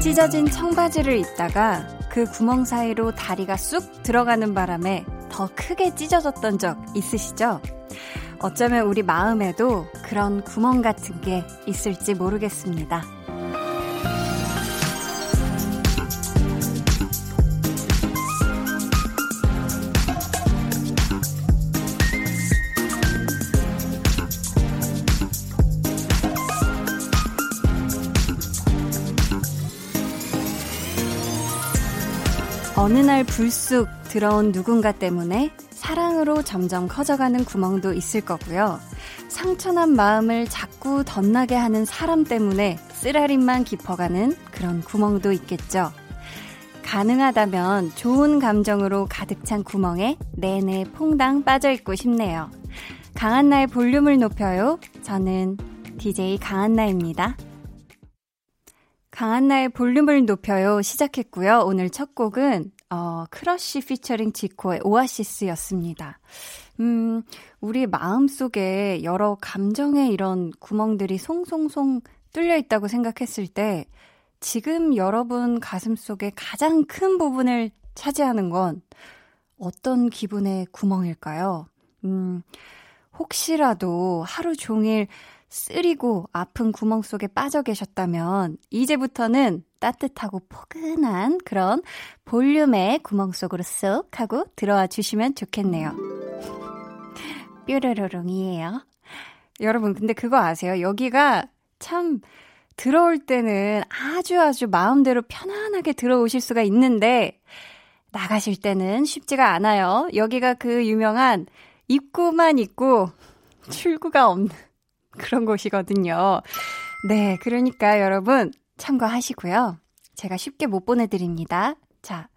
찢어진 청바지를 입다가 그 구멍 사이로 다리가 쑥 들어가는 바람에 더 크게 찢어졌던 적 있으시죠? 어쩌면 우리 마음에도 그런 구멍 같은 게 있을지 모르겠습니다. 어느 날 불쑥 들어온 누군가 때문에 사랑으로 점점 커져가는 구멍도 있을 거고요. 상처난 마음을 자꾸 덧나게 하는 사람 때문에 쓰라림만 깊어가는 그런 구멍도 있겠죠. 가능하다면 좋은 감정으로 가득 찬 구멍에 내내 퐁당 빠져있고 싶네요. 강한나의 볼륨을 높여요. 저는 DJ 강한나입니다. 강한나의 볼륨을 높여요 시작했고요. 오늘 첫 곡은 어, 크러쉬 피처링 지코의 오아시스였습니다. 음, 우리 마음속에 여러 감정의 이런 구멍들이 송송송 뚫려 있다고 생각했을 때 지금 여러분 가슴 속에 가장 큰 부분을 차지하는 건 어떤 기분의 구멍일까요? 음, 혹시라도 하루 종일 쓰리고 아픈 구멍 속에 빠져 계셨다면 이제부터는 따뜻하고 포근한 그런 볼륨의 구멍 속으로 쏙 하고 들어와 주시면 좋겠네요. 뾰로로롱이에요. 여러분, 근데 그거 아세요? 여기가 참 들어올 때는 아주 아주 마음대로 편안하게 들어오실 수가 있는데 나가실 때는 쉽지가 않아요. 여기가 그 유명한 입구만 있고 출구가 없는 그런 곳이거든요. 네, 그러니까 여러분 참고하시고요. 제가 쉽게 못 보내드립니다. 자,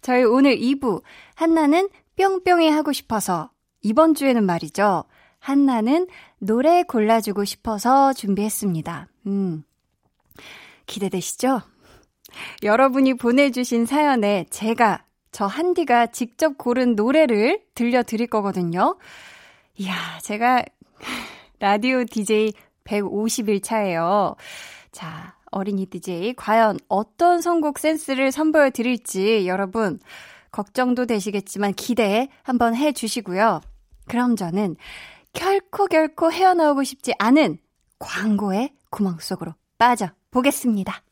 저희 오늘 2부 한나는 뿅뿅이 하고 싶어서 이번 주에는 말이죠. 한나는 노래 골라주고 싶어서 준비했습니다. 음, 기대되시죠? 여러분이 보내주신 사연에 제가 저 한디가 직접 고른 노래를 들려드릴 거거든요. 이야, 제가 라디오 DJ 150일 차예요. 자, 어린이 DJ 과연 어떤 선곡 센스를 선보여 드릴지 여러분 걱정도 되시겠지만 기대 한번 해 주시고요. 그럼 저는 결코 결코 헤어나오고 싶지 않은 광고의 구멍 속으로 빠져 보겠습니다.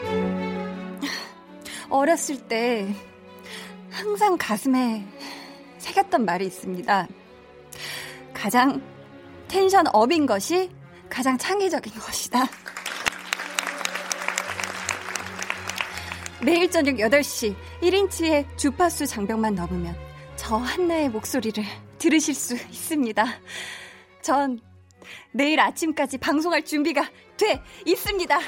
어렸을 때 항상 가슴에 새겼던 말이 있습니다. 가장 텐션 업인 것이 가장 창의적인 것이다. 매일 저녁 8시 1인치의 주파수 장벽만 넘으면 저 한나의 목소리를 들으실 수 있습니다. 전 내일 아침까지 방송할 준비가 돼 있습니다.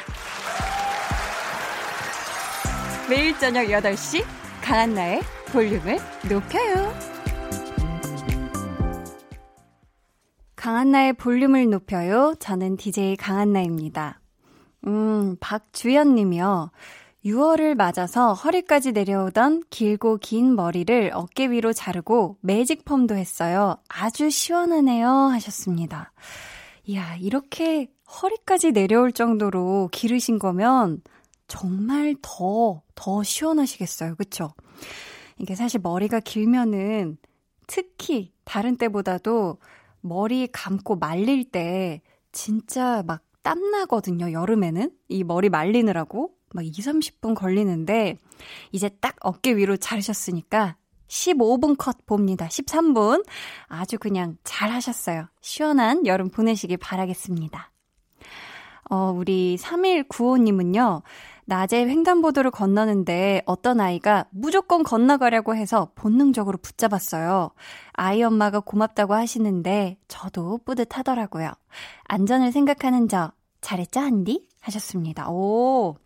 매일 저녁 8시 강한나의 볼륨을 높여요. 강한나의 볼륨을 높여요. 저는 DJ 강한나입니다. 음, 박주연 님이요. 6월을 맞아서 허리까지 내려오던 길고 긴 머리를 어깨 위로 자르고 매직 펌도 했어요. 아주 시원하네요. 하셨습니다. 이야, 이렇게 허리까지 내려올 정도로 기르신 거면 정말 더, 더 시원하시겠어요. 그쵸? 이게 사실 머리가 길면은 특히 다른 때보다도 머리 감고 말릴 때 진짜 막 땀나거든요, 여름에는. 이 머리 말리느라고. 막 2, 30분 걸리는데, 이제 딱 어깨 위로 자르셨으니까 15분 컷 봅니다. 13분. 아주 그냥 잘 하셨어요. 시원한 여름 보내시길 바라겠습니다. 어, 우리 3195님은요, 낮에 횡단보도를 건너는데 어떤 아이가 무조건 건너가려고 해서 본능적으로 붙잡았어요. 아이 엄마가 고맙다고 하시는데 저도 뿌듯하더라고요. 안전을 생각하는 저 잘했죠, 한디? 하셨습니다. 오.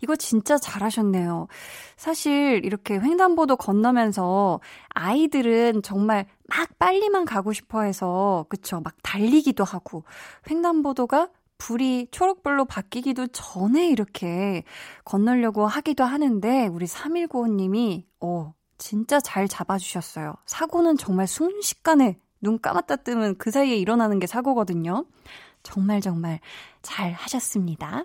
이거 진짜 잘하셨네요. 사실 이렇게 횡단보도 건너면서 아이들은 정말 막 빨리만 가고 싶어 해서, 그쵸. 막 달리기도 하고, 횡단보도가 불이 초록불로 바뀌기도 전에 이렇게 건너려고 하기도 하는데, 우리 3195님이, 어, 진짜 잘 잡아주셨어요. 사고는 정말 순식간에 눈 감았다 뜨면 그 사이에 일어나는 게 사고거든요. 정말 정말 잘 하셨습니다.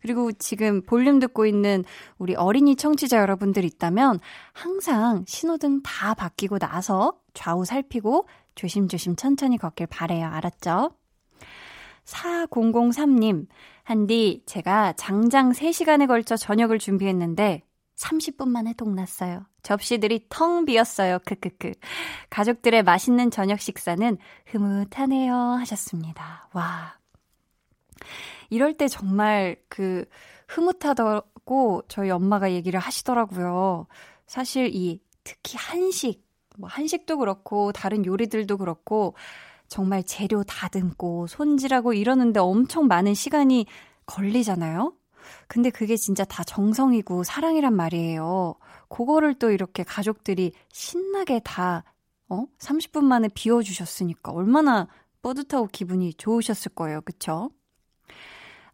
그리고 지금 볼륨 듣고 있는 우리 어린이 청취자 여러분들 있다면 항상 신호등 다 바뀌고 나서 좌우 살피고 조심조심 천천히 걷길 바래요. 알았죠? 4003님, 한디, 제가 장장 3시간에 걸쳐 저녁을 준비했는데 30분 만에 동났어요. 접시들이 텅 비었어요. 크크크. 가족들의 맛있는 저녁 식사는 흐뭇하네요. 하셨습니다. 와. 이럴 때 정말 그 흐뭇하다고 저희 엄마가 얘기를 하시더라고요. 사실 이 특히 한식, 뭐 한식도 그렇고 다른 요리들도 그렇고 정말 재료 다듬고 손질하고 이러는데 엄청 많은 시간이 걸리잖아요. 근데 그게 진짜 다 정성이고 사랑이란 말이에요. 그거를 또 이렇게 가족들이 신나게 다, 어? 30분 만에 비워주셨으니까 얼마나 뿌듯하고 기분이 좋으셨을 거예요. 그쵸?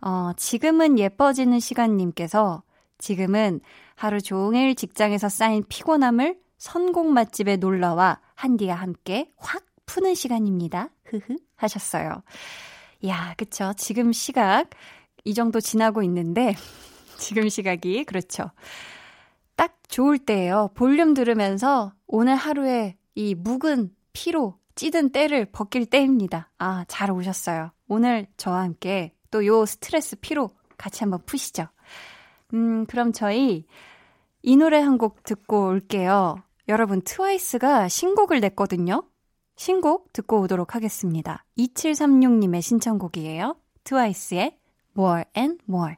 어, 지금은 예뻐지는 시간님께서 지금은 하루 종일 직장에서 쌓인 피곤함을 선곡 맛집에 놀러와 한디와 함께 확 푸는 시간입니다. 흐흐 하셨어요. 야, 그쵸. 지금 시각 이 정도 지나고 있는데 지금 시각이 그렇죠. 딱 좋을 때예요. 볼륨 들으면서 오늘 하루에 이 묵은 피로 찌든 때를 벗길 때입니다. 아, 잘 오셨어요. 오늘 저와 함께 또 요 스트레스 피로 같이 한번 푸시죠. 음, 그럼 저희 이 노래 한 곡 듣고 올게요. 여러분, 트와이스가 신곡을 냈거든요. 신곡 듣고 오도록 하겠습니다. 2736님의 신청곡이에요. 트와이스의 More and More.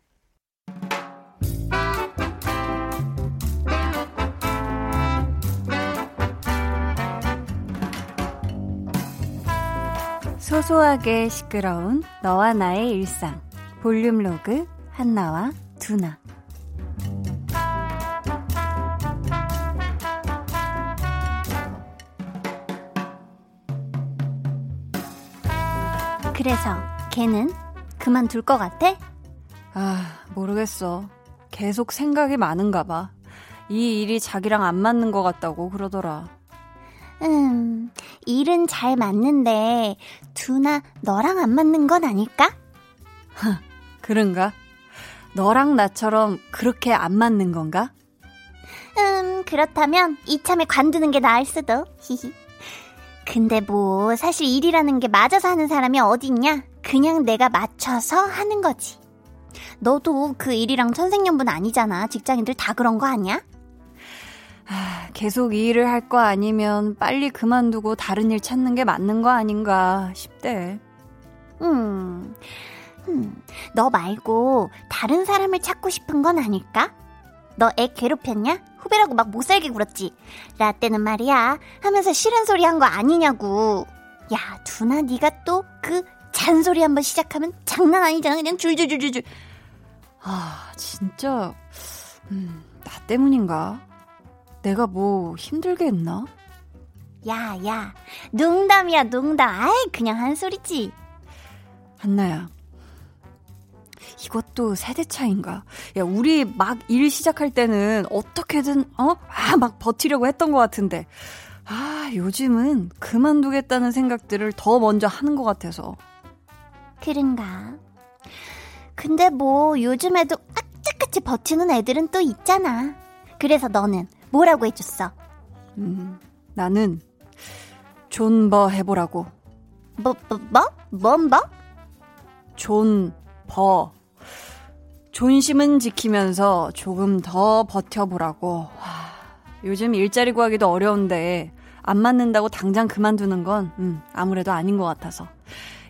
소소하게 시끄러운 너와 나의 일상. 볼륨 로그 한나와 두나. 그래서 걔는 그만둘 것 같아? 아, 모르겠어. 계속 생각이 많은가 봐. 이 일이 자기랑 안 맞는 것 같다고 그러더라. 음, 일은 잘 맞는데, 두나 너랑 안 맞는 건 아닐까? 그런가? 너랑 나처럼 그렇게 안 맞는 건가? 음, 그렇다면 이참에 관두는 게 나을 수도. 히히. 근데 뭐, 사실 일이라는 게 맞아서 하는 사람이 어딨냐? 그냥 내가 맞춰서 하는 거지. 너도 그 일이랑 천생연분 아니잖아. 직장인들 다 그런 거 아니야? 아, 계속 이 일을 할 거 아니면 빨리 그만두고 다른 일 찾는 게 맞는 거 아닌가 싶대. 음, 음, 너 말고 다른 사람을 찾고 싶은 건 아닐까? 너 애 괴롭혔냐? 후배라고 막 못살게 굴었지. 라떼는 말이야 하면서 싫은 소리 한 거 아니냐고. 야, 두나 네가 또 그 잔소리 한번 시작하면 장난 아니잖아. 그냥 줄줄줄줄줄. 아, 진짜, 음, 나 때문인가? 내가 뭐 힘들게 했나? 야, 야, 농담이야, 농담. 아이, 그냥 한 소리지. 한나야. 이것도 세대 차인가? 야, 우리 막 일 시작할 때는 어떻게든, 어? 아, 막 버티려고 했던 것 같은데. 아, 요즘은 그만두겠다는 생각들을 더 먼저 하는 것 같아서. 그런가? 근데 뭐 요즘에도 악착같이 버티는 애들은 또 있잖아. 그래서 너는 뭐라고 해줬어? 음, 나는 존버 해보라고. 뭐, 뭐, 뭐? 뭔 뭐? 존버. 존심은 지키면서 조금 더 버텨보라고. 와, 요즘 일자리 구하기도 어려운데 안 맞는다고 당장 그만두는 건 음, 아무래도 아닌 것 같아서.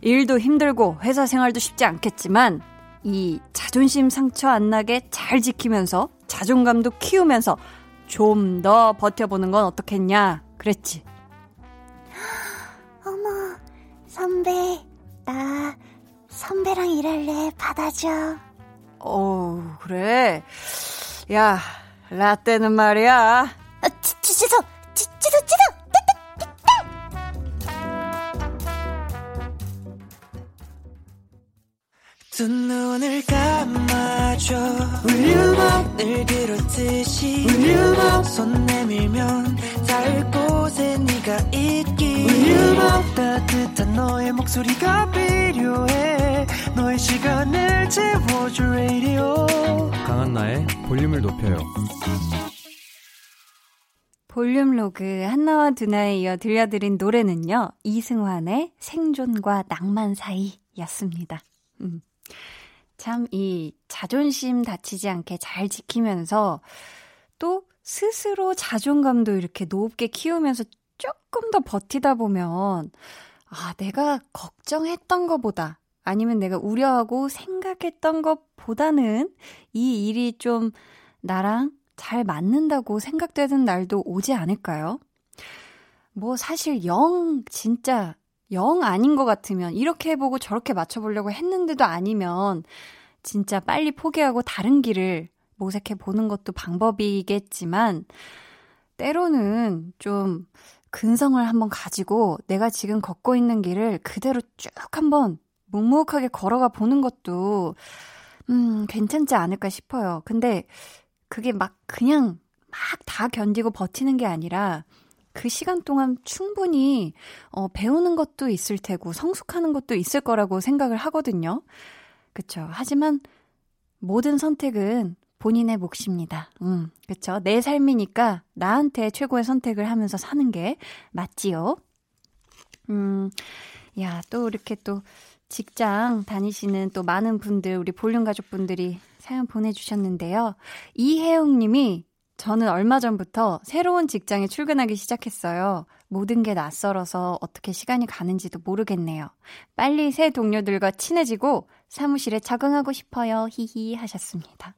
일도 힘들고 회사 생활도 쉽지 않겠지만 이 자존심 상처 안 나게 잘 지키면서 자존감도 키우면서 좀 더 버텨보는 건 어떻겠냐 그랬지. 어머 선배 나 선배랑 일할래 받아줘. 어 그래. 야 라떼는 말이야. 아, 치, 치, 취소 치, 취소 취소 두 눈을 감아줘. 울륨을 그렇듯이 울륨 손 내밀면 닿을 곳에 네가 있기. 울륨 따뜻한 너의 목소리가 필요해. 너의 시간을 채워줄 radio. 강한나의 볼륨을 높여요. 볼륨 로그 한나와 두나에 이어 들려드린 노래는요 이승환의 생존과 낭만 사이였습니다. 음. 참 이 자존심 다치지 않게 잘 지키면서 또 스스로 자존감도 이렇게 높게 키우면서 조금 더 버티다 보면 아, 내가 걱정했던 것보다 아니면 내가 우려하고 생각했던 것보다는 이 일이 좀 나랑 잘 맞는다고 생각되는 날도 오지 않을까요? 뭐 사실 영 진짜 영 아닌 것 같으면 이렇게 해보고 저렇게 맞춰보려고 했는데도 아니면 진짜 빨리 포기하고 다른 길을 모색해 보는 것도 방법이겠지만 때로는 좀 근성을 한번 가지고 내가 지금 걷고 있는 길을 그대로 쭉 한번 묵묵하게 걸어가 보는 것도 음, 괜찮지 않을까 싶어요. 근데 그게 막 그냥 막 다 견디고 버티는 게 아니라 그 시간 동안 충분히 어, 배우는 것도 있을 테고 성숙하는 것도 있을 거라고 생각을 하거든요. 그쵸. 하지만 모든 선택은 본인의 몫입니다. 음, 그쵸. 내 삶이니까 나한테 최고의 선택을 하면서 사는 게 맞지요. 음, 야, 또 이렇게 또 직장 다니시는 또 많은 분들, 우리 볼륨 가족분들이 사연 보내주셨는데요. 이혜영 님이 저는 얼마 전부터 새로운 직장에 출근하기 시작했어요. 모든 게 낯설어서 어떻게 시간이 가는지도 모르겠네요. 빨리 새 동료들과 친해지고 사무실에 적응하고 싶어요. 히히 하셨습니다.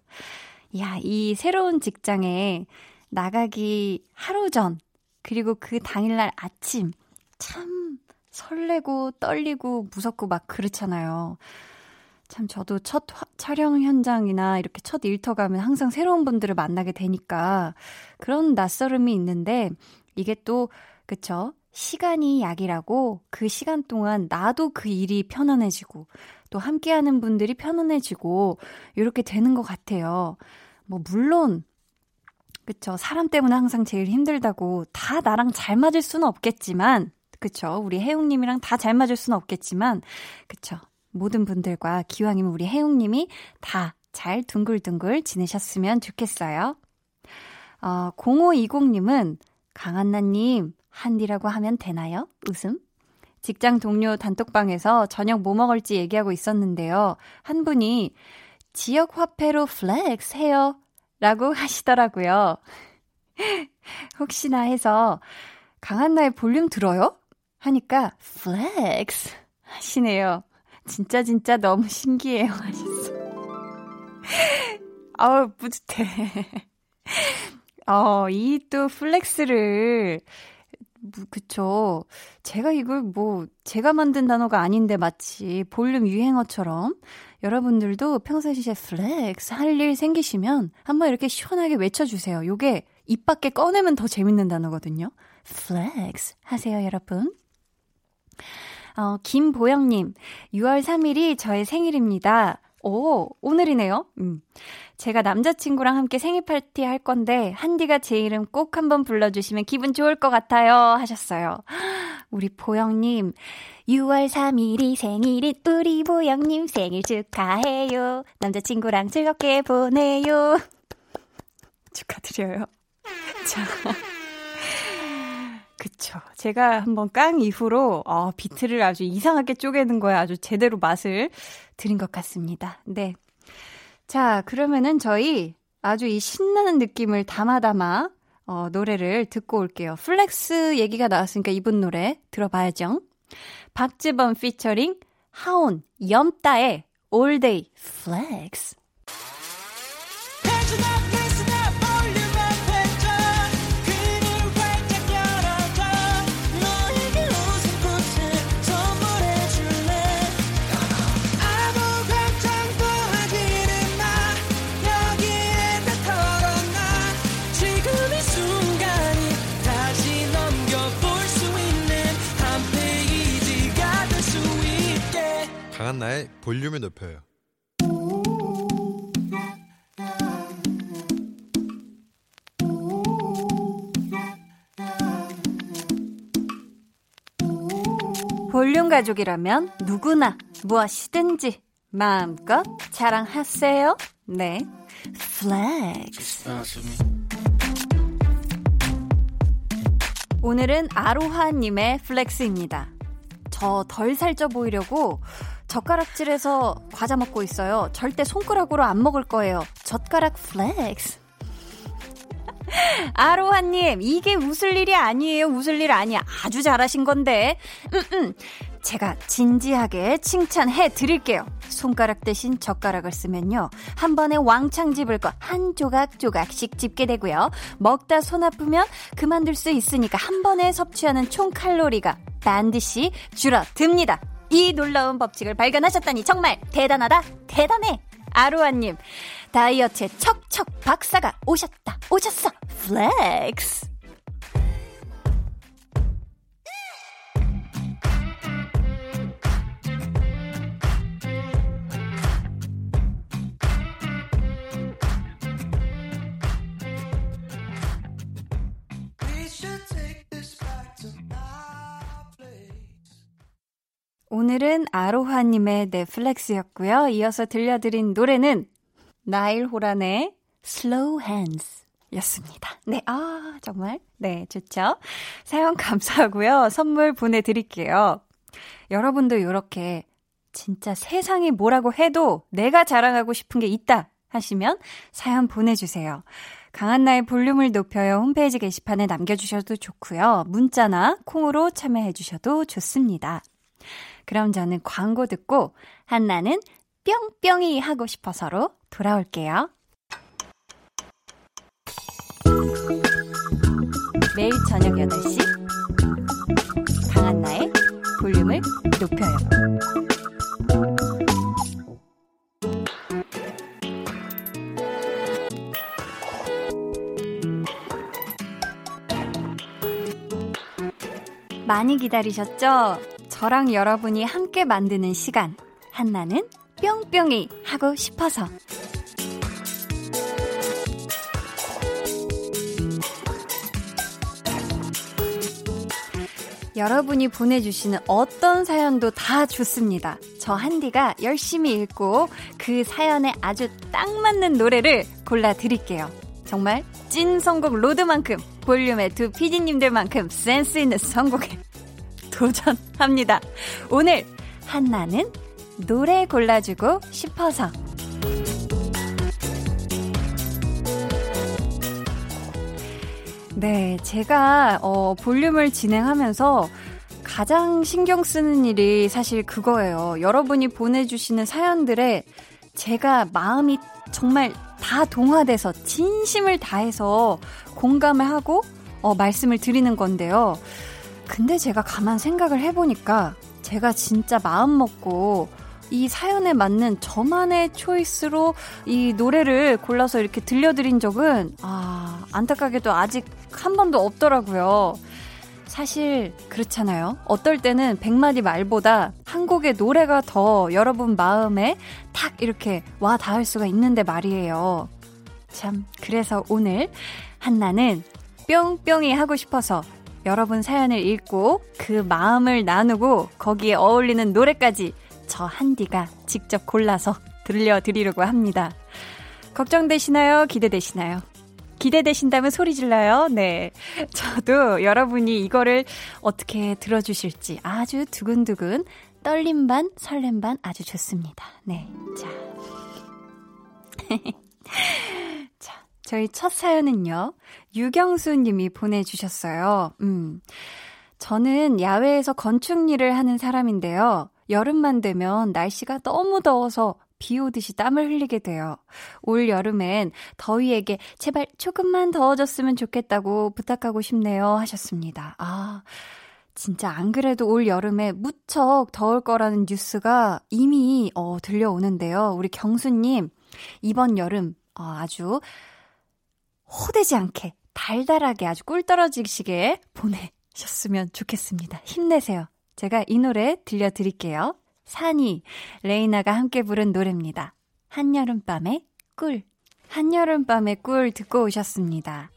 야, 이 새로운 직장에 나가기 하루 전, 그리고 그 당일날 아침, 참 설레고 떨리고 무섭고 막 그렇잖아요. 참 저도 첫 화, 촬영 현장이나 이렇게 첫 일터 가면 항상 새로운 분들을 만나게 되니까 그런 낯설음이 있는데 이게 또 그쵸? 시간이 약이라고 그 시간 동안 나도 그 일이 편안해지고 또 함께하는 분들이 편안해지고 이렇게 되는 것 같아요. 뭐 물론 그쵸 사람 때문에 항상 제일 힘들다고 다 나랑 잘 맞을 수는 없겠지만 그쵸 우리 혜웅님이랑 다 잘 맞을 수는 없겠지만 그쵸 모든 분들과 기왕이면 우리 혜웅님이 다 잘 둥글둥글 지내셨으면 좋겠어요. 어, 0520님은 강한나님, 한디라고 하면 되나요? 웃음? 직장 동료 단톡방에서 저녁 뭐 먹을지 얘기하고 있었는데요. 한 분이 지역 화폐로 flex 해요. 라고 하시더라고요. 혹시나 해서 강한나의 볼륨 들어요? 하니까 flex 하시네요. 진짜 진짜 너무 신기해요 하셨어. 아우 뿌듯해. 어, 이 또 flex를 그쵸. 제가 이걸 뭐, 제가 만든 단어가 아닌데 마치 볼륨 유행어처럼 여러분들도 평소시에 flex 할 일 생기시면 한번 이렇게 시원하게 외쳐주세요. 요게 입 밖에 꺼내면 더 재밌는 단어거든요. flex 하세요, 여러분. 어, 김보영님, 6월 3일이 저의 생일입니다. 오, 오늘이네요. 음. 제가 남자친구랑 함께 생일 파티 할 건데, 한디가 제 이름 꼭 한번 불러주시면 기분 좋을 것 같아요. 하셨어요. 우리 보영님, 6월 3일이 생일인 우리 보영님 생일 축하해요. 남자친구랑 즐겁게 보내요. 축하드려요. 자. 그쵸. 제가 한번 깡 이후로, 어, 비트를 아주 이상하게 쪼개는 거에 아주 제대로 맛을 들인 것 같습니다. 네. 자, 그러면은 저희 아주 이 신나는 느낌을 담아담아, 어, 노래를 듣고 올게요. flex 얘기가 나왔으니까 이분 노래 들어봐야죠. 박지범 피처링 하온, 염따의 Flex. 강한나 볼륨을 높여요. 볼륨 가족이라면 누구나 무엇이든지 마음껏 자랑하세요. 네. flex. 오늘은 아로하님의 flex입니다. 저 덜 살쪄 보이려고 젓가락질해서 과자 먹고 있어요. 절대 손가락으로 안 먹을 거예요. 젓가락 flex. 아로하님, 이게 웃을 일이 아니에요. 웃을 일 아니야. 아주 잘하신 건데. 음, 음. 제가 진지하게 칭찬해 드릴게요. 손가락 대신 젓가락을 쓰면요. 한 번에 왕창 집을 거 한 조각 조각씩 집게 되고요. 먹다 손 아프면 그만둘 수 있으니까 한 번에 섭취하는 총 칼로리가 반드시 줄어듭니다. 이 놀라운 법칙을 발견하셨다니 정말 대단하다, 대단해! 아로하님, 다이어트에 척척 박사가 오셨다, 오셨어! flex! 오늘은 아로하님의 넷플렉스였고요. 이어서 들려드린 노래는 나일 호란의 Slow Hands 였습니다. 네, 아, 정말. 네, 좋죠? 사연 감사하고요. 선물 보내드릴게요. 여러분도 이렇게 진짜 세상이 뭐라고 해도 내가 자랑하고 싶은 게 있다 하시면 사연 보내주세요. 강한나의 볼륨을 높여요 홈페이지 게시판에 남겨주셔도 좋고요. 문자나 콩으로 참여해주셔도 좋습니다. 그럼 저는 광고 듣고 한나는 뿅뿅이 하고 싶어서로 돌아올게요. 매일 저녁 8시 강한나의 볼륨을 높여요. 많이 기다리셨죠? 저랑 여러분이 함께 만드는 시간. 한나는 뿅뿅이 하고 싶어서. 여러분이 보내주시는 어떤 사연도 다 좋습니다. 저 한디가 열심히 읽고 그 사연에 아주 딱 맞는 노래를 골라드릴게요. 정말 찐 선곡 로드만큼 볼륨의 두 피디님들만큼 센스 있는 선곡에 도전합니다. 오늘 한나는 노래 골라주고 싶어서 네, 제가 어, 볼륨을 진행하면서 가장 신경 쓰는 일이 사실 그거예요. 여러분이 보내주시는 사연들에 제가 마음이 정말 다 동화돼서 진심을 다해서 공감을 하고 어, 말씀을 드리는 건데요. 근데 제가 가만 생각을 해보니까 제가 진짜 마음 먹고 이 사연에 맞는 저만의 초이스로 이 노래를 골라서 이렇게 들려드린 적은 아, 안타깝게도 아직 한 번도 없더라고요. 사실 그렇잖아요. 어떨 때는 백마디 말보다 한 곡의 노래가 더 여러분 마음에 탁 이렇게 와 닿을 수가 있는데 말이에요. 참, 그래서 오늘 한나는 뿅뿅이 하고 싶어서 여러분 사연을 읽고 그 마음을 나누고 거기에 어울리는 노래까지 저 한디가 직접 골라서 들려드리려고 합니다. 걱정되시나요? 기대되시나요? 기대되신다면 소리 질러요. 네. 저도 여러분이 이거를 어떻게 들어주실지 아주 두근두근 떨림 반, 설렘 반 아주 좋습니다. 네. 자. 저희 첫 사연은요, 유경수 님이 보내주셨어요. 음. 저는 야외에서 건축 일을 하는 사람인데요. 여름만 되면 날씨가 너무 더워서 비 오듯이 땀을 흘리게 돼요. 올 여름엔 더위에게 제발 조금만 더워졌으면 좋겠다고 부탁하고 싶네요. 하셨습니다. 아, 진짜 안 그래도 올 여름에 무척 더울 거라는 뉴스가 이미 어, 들려오는데요. 우리 경수님, 이번 여름 어, 아주 호되지 않게 달달하게 아주 꿀 떨어지시게 보내셨으면 좋겠습니다. 힘내세요. 제가 이 노래 들려드릴게요. 산이, 레이나가 함께 부른 노래입니다. 한여름밤의 꿀. 한여름밤의 꿀 듣고 오셨습니다.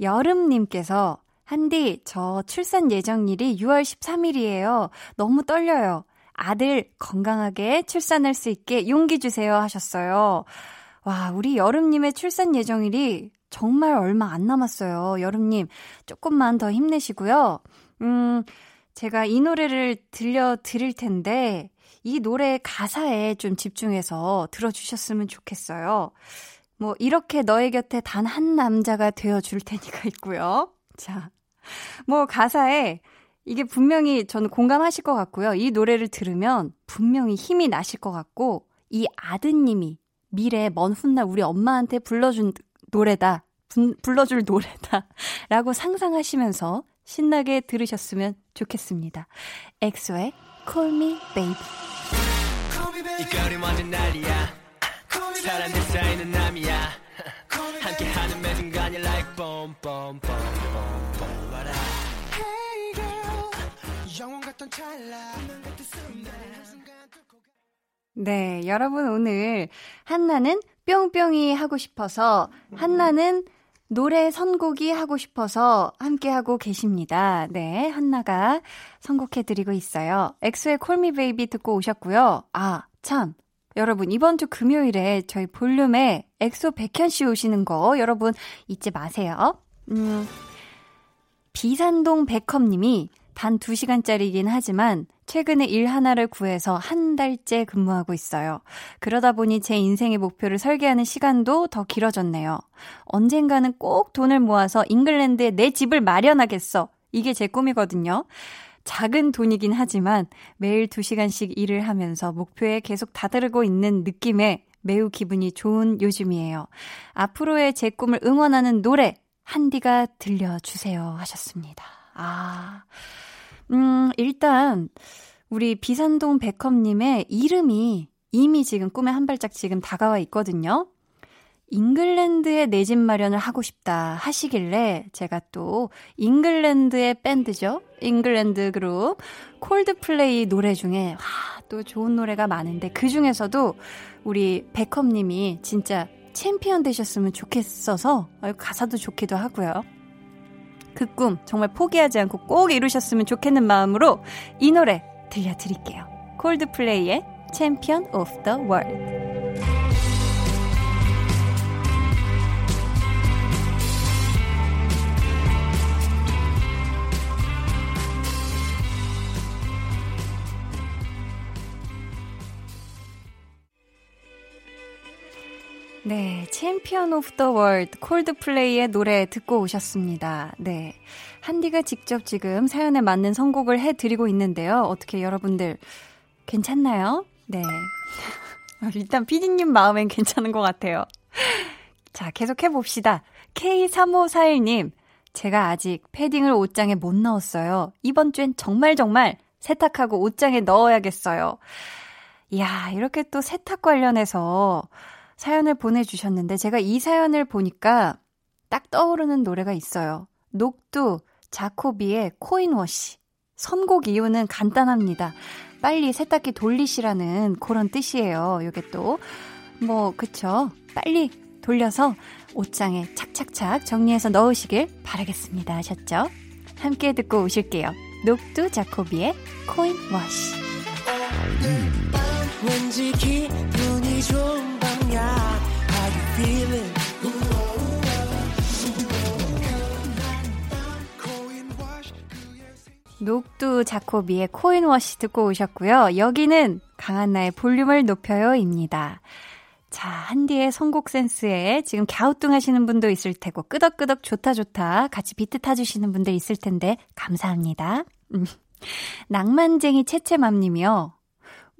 여름님께서 한디, 저 출산 예정일이 6월 13일이에요. 너무 떨려요. 아들 건강하게 출산할 수 있게 용기 주세요 하셨어요. 와, 우리 여름님의 출산 예정일이 정말 얼마 안 남았어요. 여름님, 조금만 더 힘내시고요. 음, 제가 이 노래를 들려드릴 텐데, 이 노래 가사에 좀 집중해서 들어주셨으면 좋겠어요. 뭐, 이렇게 너의 곁에 단 한 남자가 되어줄 테니까 있고요. 자, 뭐, 가사에 이게 분명히 저는 공감하실 것 같고요. 이 노래를 들으면 분명히 힘이 나실 것 같고, 이 아드님이 미래 먼 훗날 우리 엄마한테 불러준 노래다. 부, 불러줄 노래다. 라고 상상하시면서 신나게 들으셨으면 좋겠습니다. 엑소의 Call Me Baby. 이 거리 완전 난리야. 사람들 사이는 남이야. 함께하는 매 순간이 like boom boom boom boom boom. Hey girl, 영원 같던 찰나. 네, 여러분 오늘 한나는 뿅뿅이 하고 싶어서 한나는 노래 선곡이 하고 싶어서 함께하고 계십니다. 네, 한나가 선곡해드리고 있어요. 엑소의 Call Me Baby 듣고 오셨고요. 아, 참. 여러분, 이번 주 금요일에 저희 볼륨에 엑소 백현 씨 오시는 거 여러분 잊지 마세요. 음, 비산동 백컴 님이 단 2시간짜리긴 하지만 최근에 일 하나를 구해서 한 달째 근무하고 있어요. 그러다 보니 제 인생의 목표를 설계하는 시간도 더 길어졌네요. 언젠가는 꼭 돈을 모아서 잉글랜드에 내 집을 마련하겠어. 이게 제 꿈이거든요. 작은 돈이긴 하지만 매일 2시간씩 일을 하면서 목표에 계속 다다르고 있는 느낌에 매우 기분이 좋은 요즘이에요. 앞으로의 제 꿈을 응원하는 노래 한디가 들려주세요 하셨습니다. 아. 음, 일단, 우리 비산동 백컴님의 이름이 이미 지금 꿈에 한 발짝 지금 다가와 있거든요. 잉글랜드에 내 집 마련을 하고 싶다 하시길래 제가 또 잉글랜드의 밴드죠. 잉글랜드 그룹 콜드플레이 노래 중에 와, 또 좋은 노래가 많은데 그 중에서도 우리 백컴 님이 진짜 챔피언 되셨으면 좋겠어서 가사도 좋기도 하고요. 그 꿈 정말 포기하지 않고 꼭 이루셨으면 좋겠는 마음으로 이 노래 들려드릴게요. 콜드플레이의 Champion of the World. 네, Champion of the World 콜드플레이의 노래 듣고 오셨습니다. 네. 한디가 직접 지금 사연에 맞는 선곡을 해 드리고 있는데요. 어떻게 여러분들 괜찮나요? 네. 일단 피디님 마음엔 괜찮은 것 같아요. 자, 계속 해봅시다. K3541님, 제가 아직 패딩을 옷장에 못 넣었어요. 이번 주엔 정말 정말 세탁하고 옷장에 넣어야겠어요. 이야, 이렇게 또 세탁 관련해서 사연을 보내주셨는데 제가 이 사연을 보니까 딱 떠오르는 노래가 있어요. 녹두 자코비의 코인워시. 선곡 이유는 간단합니다. 빨리 세탁기 돌리시라는 그런 뜻이에요. 요게 또, 뭐, 그쵸. 빨리 돌려서 옷장에 착착착 정리해서 넣으시길 바라겠습니다. 하셨죠? 함께 듣고 오실게요. 녹두 자코비의 코인워시. Feeling? 녹두 자코비의 코인워시 듣고 오셨고요. 여기는 강한나의 볼륨을 높여요입니다. 자, 한디의 선곡 센스에 지금 갸우뚱 하시는 분도 있을 테고, 끄덕끄덕 좋다 좋다 같이 비트 타주시는 분들 있을 텐데, 감사합니다. 음. 낭만쟁이 채채맘님이요.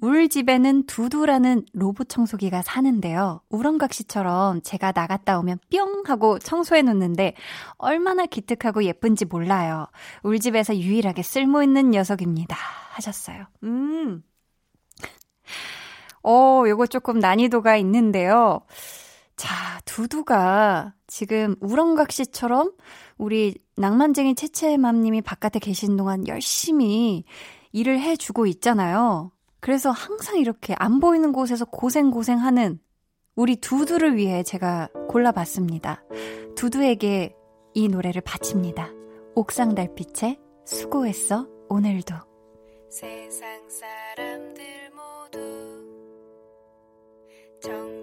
울 집에는 두두라는 로봇 청소기가 사는데요. 우렁각시처럼 제가 나갔다 오면 뿅 하고 청소해 놓는데 얼마나 기특하고 예쁜지 몰라요. 울 집에서 유일하게 쓸모 있는 녀석입니다. 하셨어요. 음. 어, 요거 조금 난이도가 있는데요. 자, 두두가 지금 우렁각시처럼 우리 낭만쟁이 채채맘님이 바깥에 계신 동안 열심히 일을 해주고 있잖아요. 그래서 항상 이렇게 안 보이는 곳에서 고생고생하는 우리 두두를 위해 제가 골라봤습니다. 두두에게 이 노래를 바칩니다. 옥상 달빛에 수고했어 오늘도 세상 사람들 모두 정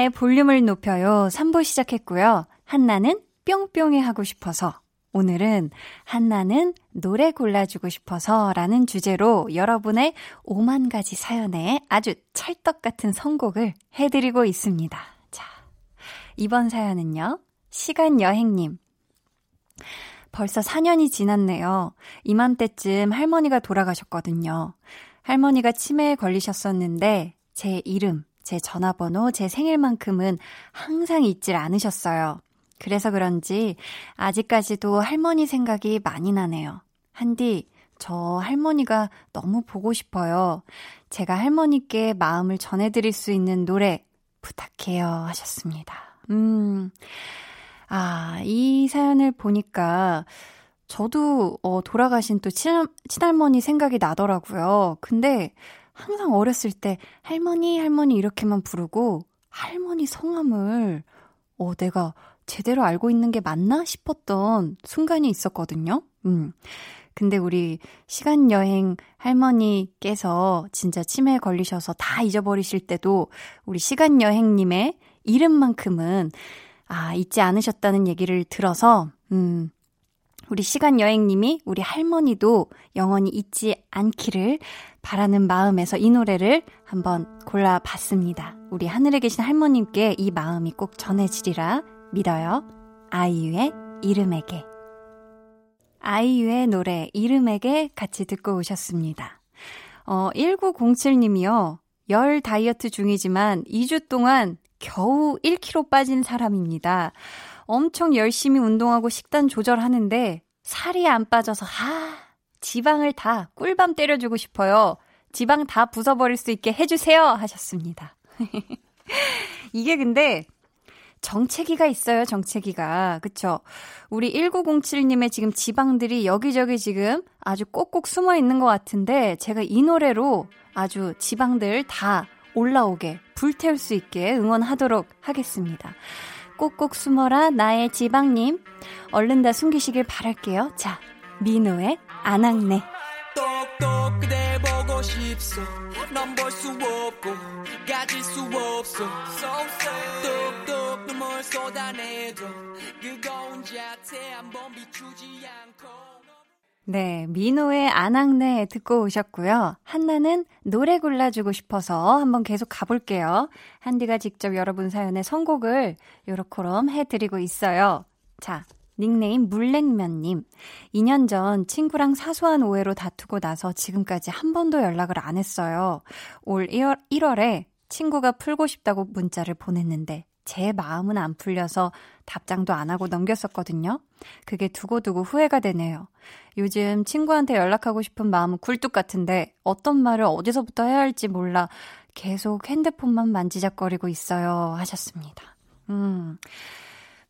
강한나의 볼륨을 높여요 3부 시작했고요. 한나는 뿅뿅이 하고 싶어서 오늘은 한나는 노래 골라주고 싶어서 라는 주제로 여러분의 5만 가지 사연에 아주 찰떡 같은 선곡을 해드리고 있습니다. 자, 이번 사연은요. 시간 여행님. 벌써 4년이 지났네요. 이맘때쯤 할머니가 돌아가셨거든요. 할머니가 치매에 걸리셨었는데 제 이름, 제 전화번호, 제 생일만큼은 항상 잊질 않으셨어요. 그래서 그런지 아직까지도 할머니 생각이 많이 나네요. 한디, 저 할머니가 너무 보고 싶어요. 제가 할머니께 마음을 전해드릴 수 있는 노래 부탁해요 하셨습니다. 음, 아, 이 사연을 보니까 저도 어, 돌아가신 또 친, 친할머니 생각이 나더라고요. 근데 항상 어렸을 때 할머니, 할머니 이렇게만 부르고 할머니 성함을 어, 내가 제대로 알고 있는 게 맞나 싶었던 순간이 있었거든요. 음. 근데 우리 시간 여행 할머니께서 진짜 치매에 걸리셔서 다 잊어버리실 때도 우리 시간 여행님의 이름만큼은 아, 잊지 않으셨다는 얘기를 들어서, 음, 우리 시간 여행님이 우리 할머니도 영원히 잊지 않기를 바라는 마음에서 이 노래를 한번 골라봤습니다. 우리 하늘에 계신 할머님께 이 마음이 꼭 전해지리라 믿어요. 아이유의 이름에게. 아이유의 노래 이름에게 같이 듣고 오셨습니다. 어, 1907님이요. 열 다이어트 중이지만 2주 동안 겨우 1kg 빠진 사람입니다. 엄청 열심히 운동하고 식단 조절하는데 살이 안 빠져서 아 지방을 다 꿀밤 때려주고 싶어요. 지방 다 부숴버릴 수 있게 해주세요 하셨습니다. 이게 근데 정체기가 있어요, 정체기가. 그쵸? 우리 1907님의 지금 지방들이 여기저기 지금 아주 꼭꼭 숨어 있는 것 같은데, 제가 이 노래로 아주 지방들 다 올라오게, 불태울 수 있게 응원하도록 하겠습니다. 꼭꼭 숨어라, 나의 지방님. 얼른 다 숨기시길 바랄게요. 자, 민호의 안악내. 똑똑 그대 보고 싶소 넌 볼 수 없고 가질 수 없어 똑똑 눈물 쏟아내도 그거운 자태 한번 비추지 않고 네, 민호의 안악내 듣고 오셨고요. 한나는 노래 골라주고 싶어서 한번 계속 가볼게요. 한디가 직접 여러분 사연의 선곡을 요렇게럼 해드리고 있어요. 자, 닉네임 물냉면님. 2년 전 친구랑 사소한 오해로 다투고 나서 지금까지 한 번도 연락을 안 했어요. 올 1월, 1월에 친구가 풀고 싶다고 문자를 보냈는데 제 마음은 안 풀려서 답장도 안 하고 넘겼었거든요. 그게 두고두고 후회가 되네요. 요즘 친구한테 연락하고 싶은 마음은 굴뚝 같은데 어떤 말을 어디서부터 해야 할지 몰라 계속 핸드폰만 만지작거리고 있어요. 하셨습니다. 음,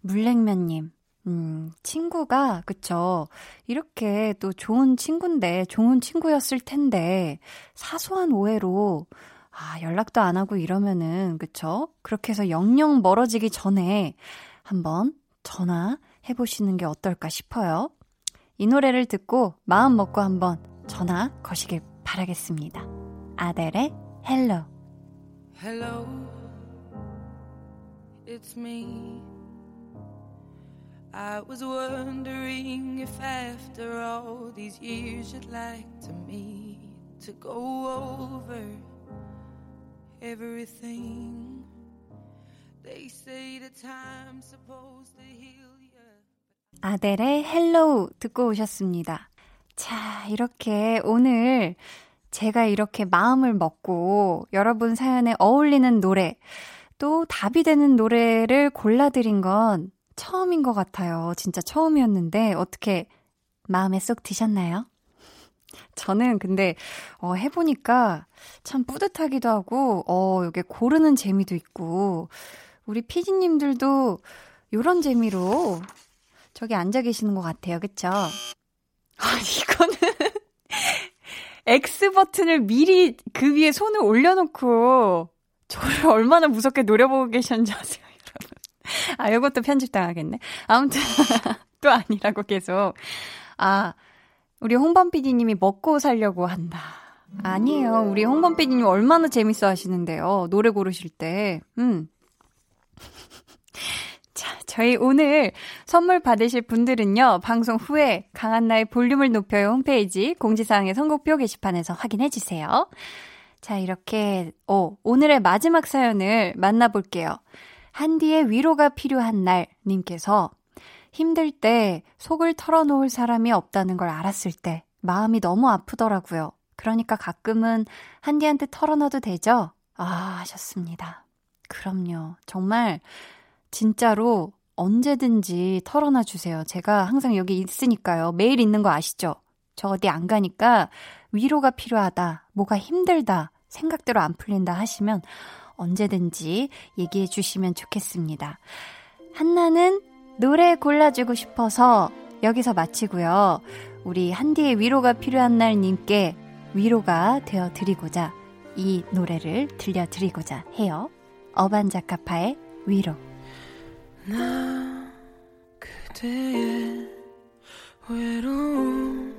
물냉면님. 음, 친구가, 그쵸. 이렇게 또 좋은 친구인데, 좋은 친구였을 텐데, 사소한 오해로, 아, 연락도 안 하고 이러면은, 그쵸? 그렇게 해서 영영 멀어지기 전에 한번 전화해보시는 게 어떨까 싶어요. 이 노래를 듣고 마음 먹고 한번 전화 거시길 바라겠습니다. 아델의 헬로. Hello, it's me. I was wondering if after all these years you'd like to meet to go over everything. They say the time's supposed to heal you. 아델의 Hello 듣고 오셨습니다. 자, 이렇게 오늘 제가 이렇게 마음을 먹고 여러분 사연에 어울리는 노래, 또 답이 되는 노래를 골라드린 건 처음인 것 같아요. 진짜 처음이었는데 어떻게 마음에 쏙 드셨나요? 저는 근데 어 해보니까 참 뿌듯하기도 하고 어 이게 고르는 재미도 있고 우리 피디님들도 요런 재미로 저기 앉아 계시는 것 같아요. 그쵸? 아, 이거는 X 버튼을 미리 그 위에 손을 올려놓고 저를 얼마나 무섭게 노려보고 계셨는지 아세요? 아, 이것도 편집당하겠네. 아무튼 또 아니라고 계속. 아, 우리 홍범 PD님이 먹고 살려고 한다. 아니에요. 우리 홍범 PD님 얼마나 재밌어 하시는데요. 노래 고르실 때. 음. 자, 저희 오늘 선물 받으실 분들은요, 방송 후에 강한나의 볼륨을 높여요 홈페이지 공지사항의 선곡표 게시판에서 확인해 주세요. 자, 이렇게, 어, 오늘의 마지막 사연을 만나볼게요. 한디의 위로가 필요한 날 님께서 힘들 때 속을 털어놓을 사람이 없다는 걸 알았을 때 마음이 너무 아프더라고요. 그러니까 가끔은 한디한테 털어놔도 되죠? 아, 하셨습니다. 그럼요. 정말 진짜로 언제든지 털어놔 주세요. 제가 항상 여기 있으니까요. 매일 있는 거 아시죠? 저 어디 안 가니까 위로가 필요하다, 뭐가 힘들다, 생각대로 안 풀린다 하시면 언제든지 얘기해 주시면 좋겠습니다. 한나는 노래 골라주고 싶어서 여기서 마치고요. 우리 한디의 위로가 필요한 날 님께 위로가 되어 드리고자 이 노래를 들려 드리고자 해요. 어반자카파의 위로. 나 그대의 외로움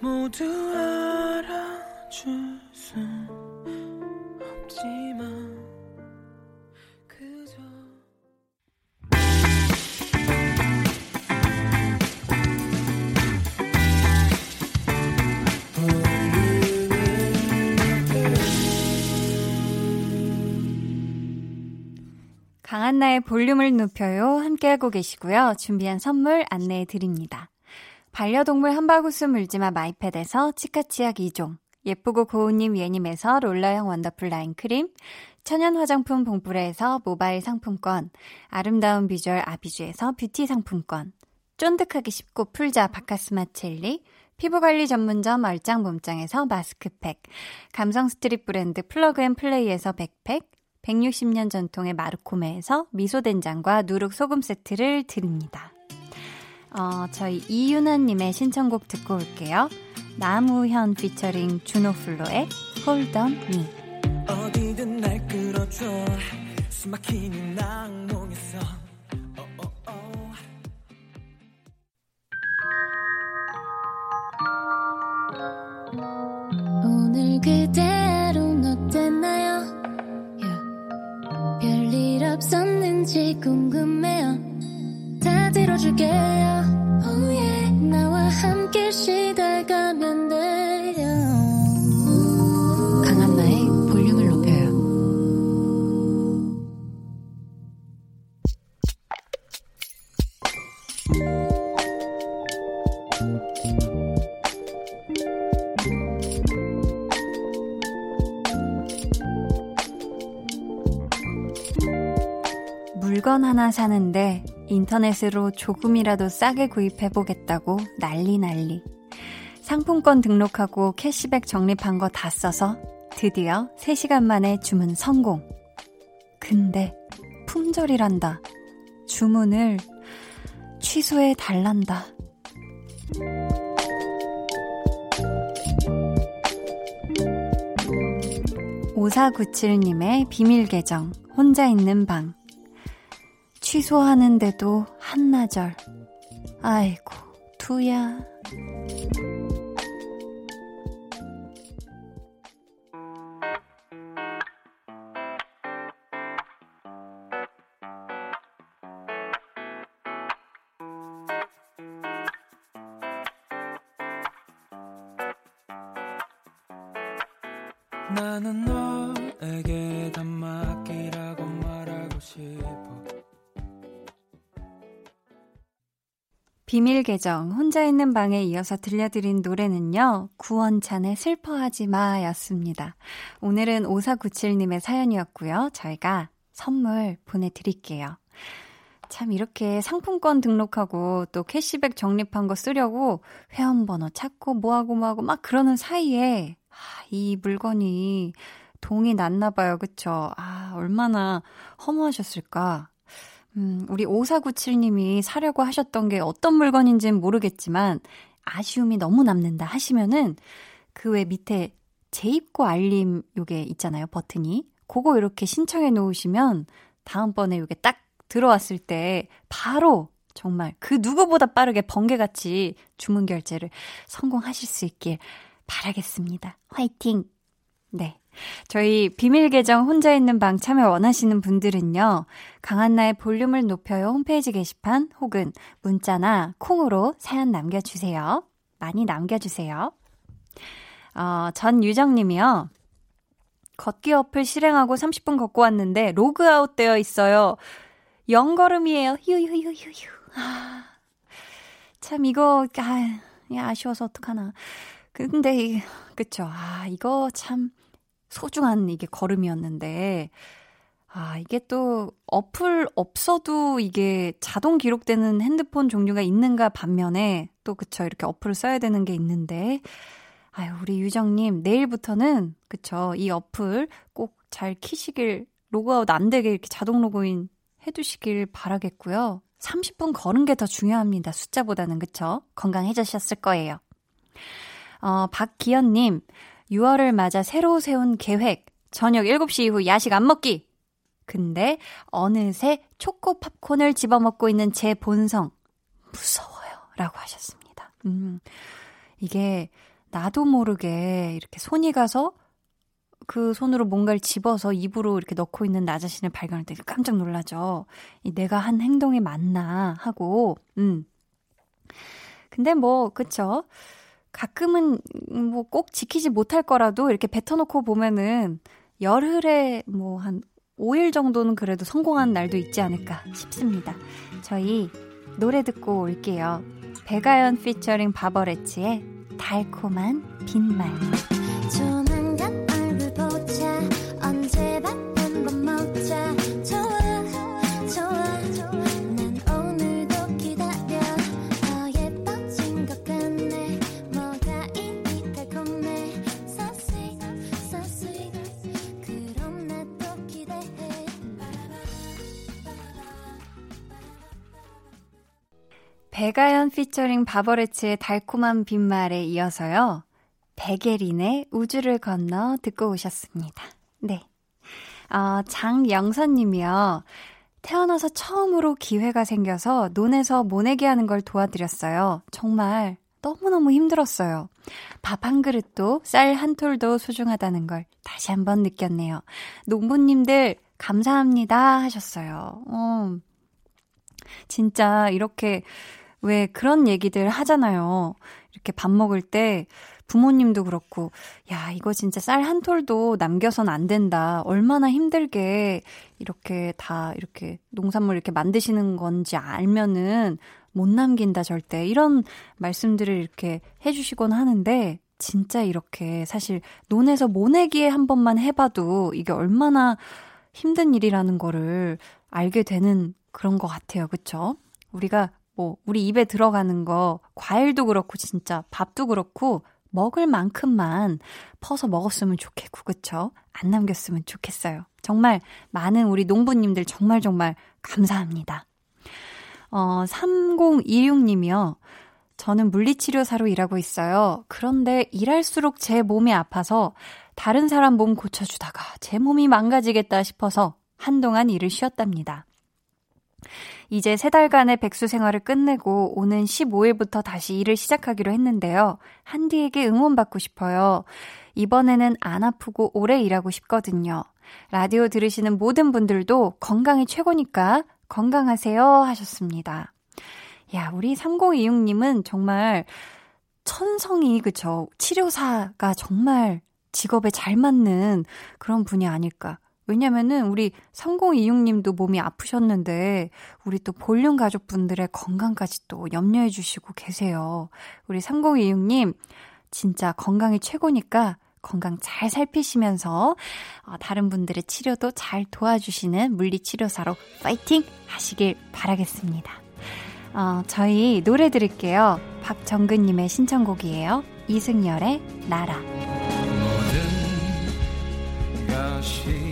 모두 알아줄 그저 강한나의 볼륨을 높여요. 함께하고 계시고요. 준비한 선물 안내해 드립니다. 반려동물 한바구스 물지마 마이패드에서 치카치약 2종, 예쁘고 고운님 예님에서 롤러형 원더풀 라인 크림, 천연 화장품 봉프레에서 모바일 상품권, 아름다운 비주얼 아비주에서 뷰티 상품권, 쫀득하기 쉽고 풀자 바카스마 첼리, 피부관리 전문점 얼짱 몸짱에서 마스크팩, 감성 스트릿 브랜드 플러그앤플레이에서 백팩, 160년 전통의 마르코메에서 미소된장과 누룩 소금 세트를 드립니다. 어, 저희 이윤아님의 신청곡 듣고 올게요. 나무현 피처링 주노플로의 Hold on Me. 어디든 날 끌어줘 숨막히는 악몽에서 어, 어, 어. 오늘 그대로는 어땠나요? 별일 없었는지 궁금해요. 다 들어줄게요. Oh yeah. 나와 함께 시달가 물건 하나 사는데 인터넷으로 조금이라도 싸게 구입해보겠다고 난리 난리. 상품권 등록하고 캐시백 적립한 거 다 써서 드디어 3시간 만에 주문 성공. 근데 품절이란다. 주문을 취소해 달란다. 5497님의 비밀 계정, 혼자 있는 방. 취소하는데도 한나절. 아이고, 투야. 비밀 계정 혼자 있는 방에 이어서 들려드린 노래는요. 구원찬의 슬퍼하지 마였습니다. 오늘은 5497님의 사연이었고요. 저희가 선물 보내드릴게요. 참 이렇게 상품권 등록하고 또 캐시백 적립한 거 쓰려고 회원번호 찾고 뭐하고 뭐하고 막 그러는 사이에 아, 이 물건이 동이 났나 봐요. 그쵸? 아, 얼마나 허무하셨을까. 음, 우리 5497님이 사려고 하셨던 게 어떤 물건인지는 모르겠지만 아쉬움이 너무 남는다 하시면은 그 외 밑에 재입고 알림 요게 있잖아요. 버튼이. 그거 이렇게 신청해 놓으시면 다음번에 요게 딱 들어왔을 때 바로 정말 그 누구보다 빠르게 번개같이 주문 결제를 성공하실 수 있길 바라겠습니다. 화이팅! 네. 저희 비밀 계정 혼자 있는 방 참여 원하시는 분들은요. 강한나의 볼륨을 높여요 홈페이지 게시판 혹은 문자나 콩으로 사연 남겨주세요. 많이 남겨주세요. 어, 전유정 님이요. 걷기 어플 실행하고 30분 걷고 왔는데 로그아웃 되어 있어요. 영걸음이에요. 휴휴휴휴휴. 아, 참 이거 아, 아쉬워서 어떡하나. 근데 그쵸. 아, 이거 참 소중한 이게 걸음이었는데, 아, 이게 또 어플 없어도 이게 자동 기록되는 핸드폰 종류가 있는가 반면에 또 그쵸. 이렇게 어플을 써야 되는 게 있는데, 아유, 우리 유정님, 내일부터는, 그쵸. 이 어플 꼭 잘 키시길, 로그아웃 안 되게 이렇게 자동 로그인 해두시길 바라겠고요. 30분 걸은 게 더 중요합니다. 숫자보다는, 그쵸. 건강해지셨을 거예요. 어, 박기현님, 6월을 맞아 새로 세운 계획. 저녁 7시 이후 야식 안 먹기. 근데 어느새 초코 팝콘을 집어먹고 있는 제 본성. 무서워요. 라고 하셨습니다. 음, 이게 나도 모르게 이렇게 손이 가서 그 손으로 뭔가를 집어서 입으로 이렇게 넣고 있는 나 자신을 발견할 때 깜짝 놀라죠. 이 내가 한 행동이 맞나 하고, 음. 근데 뭐, 그쵸. 가끔은 뭐 꼭 지키지 못할 거라도 이렇게 뱉어놓고 보면은 열흘에 뭐 한 5일 정도는 그래도 성공한 날도 있지 않을까 싶습니다. 저희 노래 듣고 올게요. 배가연 피처링 바버레치의 달콤한 빈말. 배가연 피처링 바버레치의 달콤한 빈말에 이어서요. 백예린의 우주를 건너 듣고 오셨습니다. 네. 어, 장영선 님이요. 태어나서 처음으로 기회가 생겨서 논에서 모내기 하는 걸 도와드렸어요. 정말 너무너무 힘들었어요. 밥 한 그릇도 쌀 한 톨도 소중하다는 걸 다시 한번 느꼈네요. 농부님들 감사합니다 하셨어요. 어, 진짜 이렇게 왜 그런 얘기들 하잖아요. 이렇게 밥 먹을 때 부모님도 그렇고, 야, 이거 진짜 쌀 한 톨도 남겨선 안 된다. 얼마나 힘들게 이렇게 다 이렇게 농산물 이렇게 만드시는 건지 알면은 못 남긴다, 절대. 이런 말씀들을 이렇게 해주시곤 하는데, 진짜 이렇게 사실 논에서 모내기에 한 번만 해봐도 이게 얼마나 힘든 일이라는 거를 알게 되는 그런 것 같아요. 그쵸? 우리가 뭐, 우리 입에 들어가는 거, 과일도 그렇고, 진짜 밥도 그렇고, 먹을 만큼만 퍼서 먹었으면 좋겠고, 그쵸? 안 남겼으면 좋겠어요. 정말 많은 우리 농부님들 정말 정말 감사합니다. 어, 3026님이요. 저는 물리치료사로 일하고 있어요. 그런데 일할수록 제 몸이 아파서 다른 사람 몸 고쳐주다가 제 몸이 망가지겠다 싶어서 한동안 일을 쉬었답니다. 이제 세 달간의 백수 생활을 끝내고 오는 15일부터 다시 일을 시작하기로 했는데요. 한디에게 응원받고 싶어요. 이번에는 안 아프고 오래 일하고 싶거든요. 라디오 들으시는 모든 분들도 건강이 최고니까 건강하세요 하셨습니다. 야, 우리 3026님은 정말 천성이, 그쵸. 치료사가 정말 직업에 잘 맞는 그런 분이 아닐까. 왜냐면은 우리 3026님도 몸이 아프셨는데 우리 또 볼륨 가족분들의 건강까지 또 염려해 주시고 계세요. 우리 3026님 진짜 건강이 최고니까 건강 잘 살피시면서 어, 다른 분들의 치료도 잘 도와주시는 물리치료사로 파이팅 하시길 바라겠습니다. 어, 저희 노래 들을게요. 박정근님의 신청곡이에요. 이승열의 나라. 모든 것이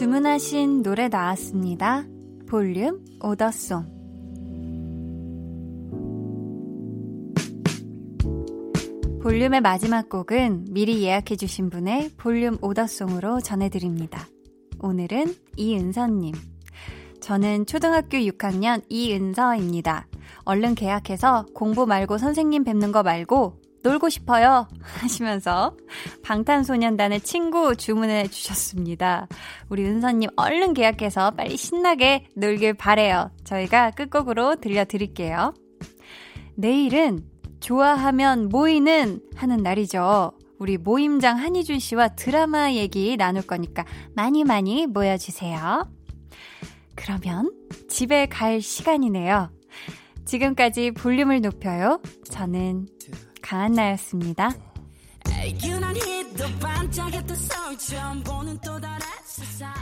주문하신 노래 나왔습니다. 볼륨 오더송. 볼륨의 마지막 곡은 미리 예약해주신 분의 볼륨 오더송으로 전해드립니다. 오늘은 이은서님. 저는 초등학교 6학년 이은서입니다. 얼른 계약해서 공부 말고 선생님 뵙는 거 말고 놀고 싶어요. 하시면서 방탄소년단의 친구 주문해 주셨습니다. 우리 은서님 얼른 계약해서 빨리 신나게 놀길 바래요. 저희가 끝곡으로 들려드릴게요. 내일은 좋아하면 모이는 하는 날이죠. 우리 모임장 한희준 씨와 드라마 얘기 나눌 거니까 많이 많이 모여주세요. 그러면 집에 갈 시간이네요. 지금까지 볼륨을 높여요. 저는 강한나였습니다. 유난히 또 반짝였던 보는 또 다른 세상